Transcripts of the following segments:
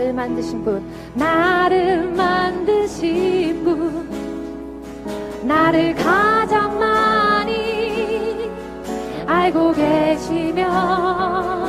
나를 만드신 분 나를 만드신 분. 나를 가장 많이 알고 계시면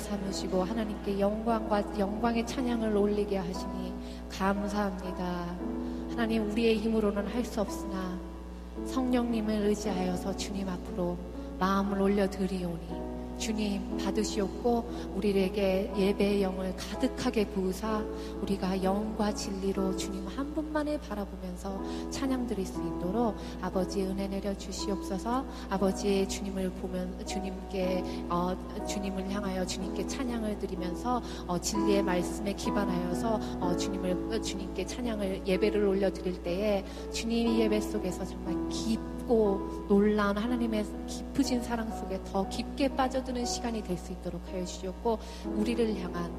삼으시고 하나님께 영광과 영광의 찬양을 올리게 하시니 감사합니다. 하나님 우리의 힘으로는 할 수 없으나 성령님을 의지하여서 주님 앞으로 마음을 올려드리오니 주님 받으시옵고 우리에게 예배의 영을 가득하게 부으사 우리가 영과 진리로 주님 한 분만을 바라보면서 찬양 드릴 수 있도록 아버지 은혜 내려 주시옵소서. 아버지의 주님을 보면 주님께 어, 주님을 향하여 주님께 찬양을 드리면서 어, 진리의 말씀에 기반하여서 어, 주님을 주님께 찬양을 예배를 올려 드릴 때에 주님 예배 속에서 정말 깊 깊고 놀라운 하나님의 깊으신 사랑 속에 더 깊게 빠져드는 시간이 될 수 있도록 하여 주셨고 우리를 향한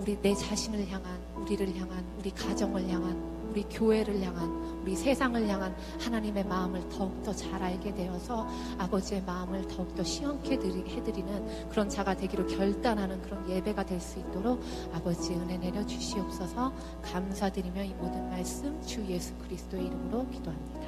우리 내 자신을 향한 우리를 향한 우리 가정을 향한 우리 교회를 향한 우리 세상을 향한 하나님의 마음을 더욱더 잘 알게 되어서 아버지의 마음을 더욱더 시원케 해드리는 그런 자가 되기로 결단하는 그런 예배가 될 수 있도록 아버지 은혜 내려 주시옵소서 감사드리며 이 모든 말씀 주 예수 그리스도의 이름으로 기도합니다.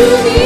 to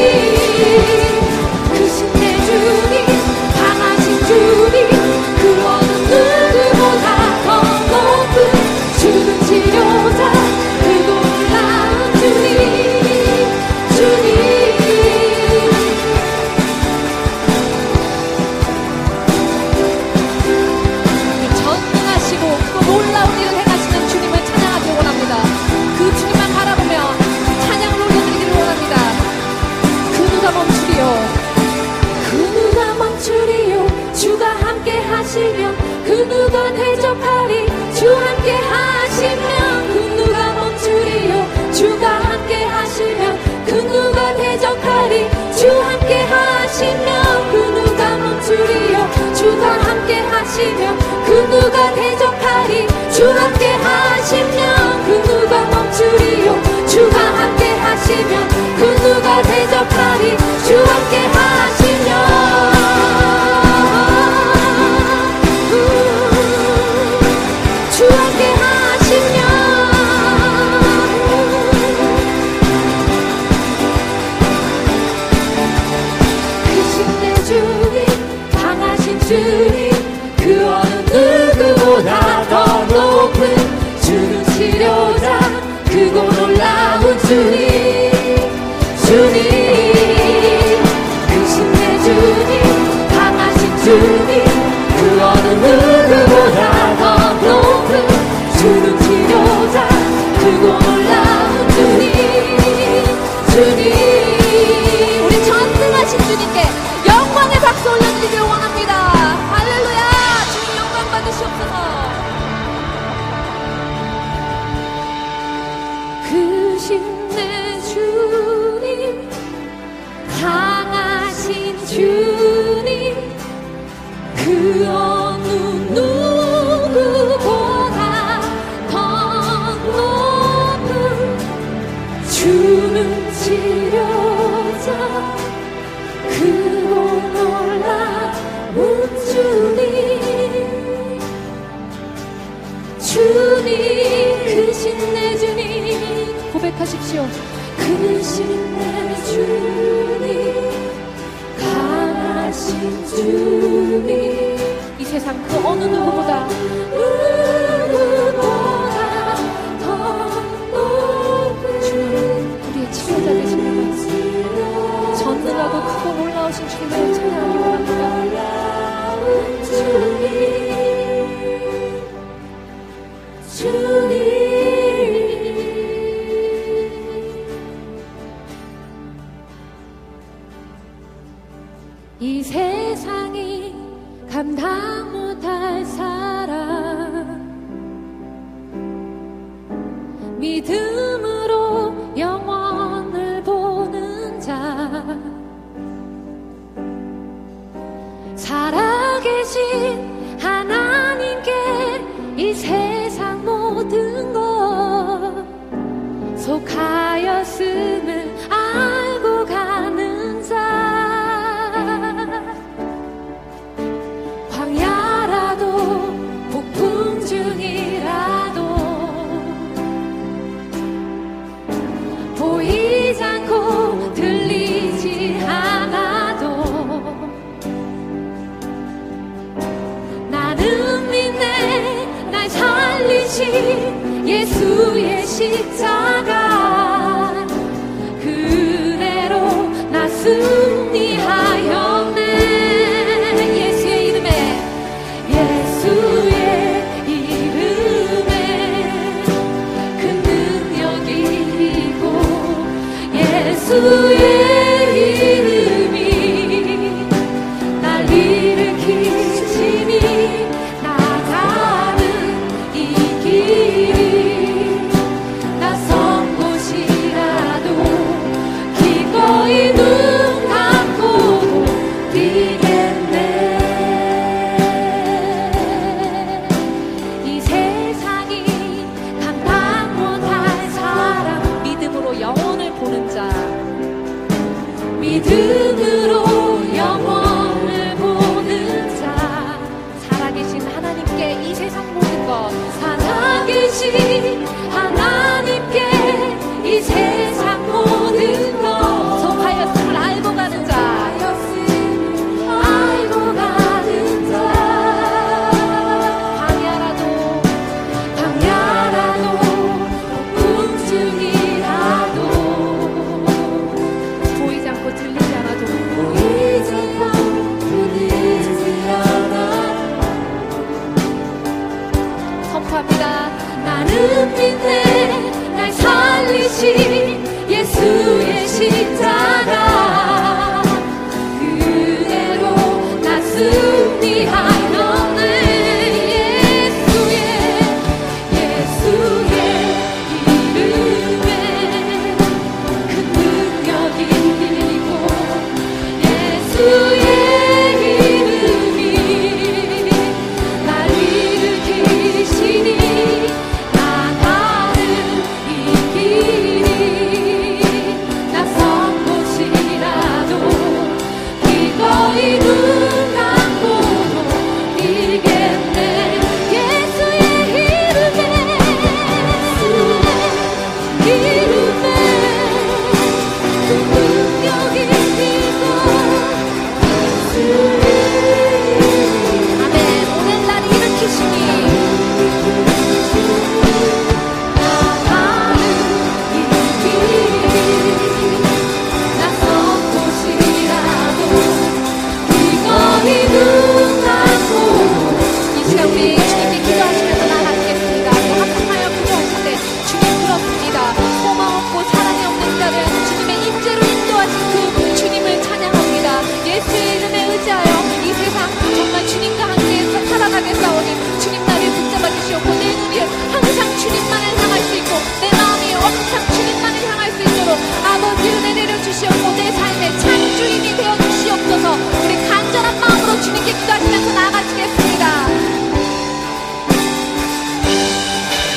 七秒